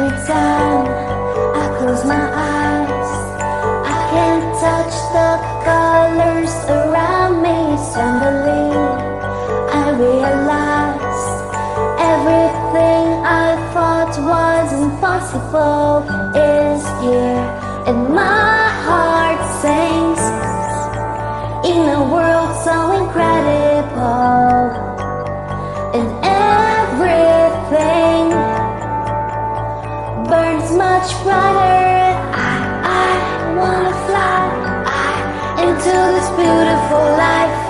Every time I close my eyes, I can't touch the colors around me. Suddenly, I realize everything I thought was impossible is here, in my much brighter. I, I wanna fly I, into this beautiful life.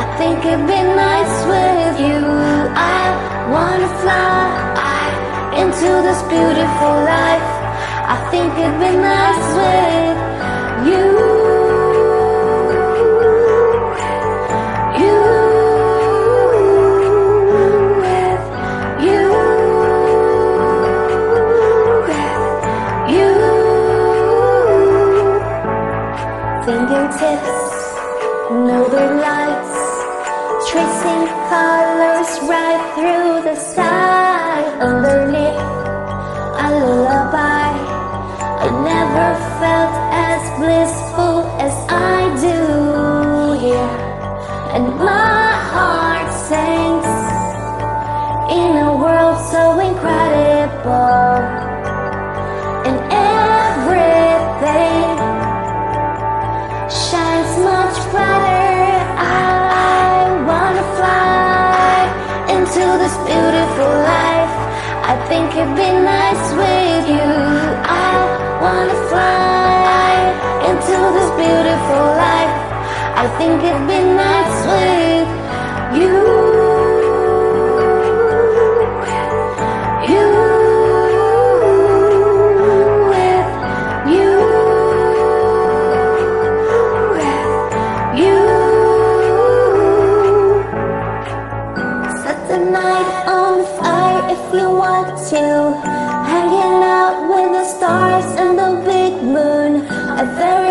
I think it'd be nice with you. I wanna fly I, into this beautiful life. I think it'd be nice with fingertips know the lights tracing colors right through the sky. Underneath a lullaby. I never felt as blissful as I do here. And my heart think it'd be nice with you. I wanna fly into this beautiful life. I think it'd be nice with to. Hanging out with the stars and the big moon. A very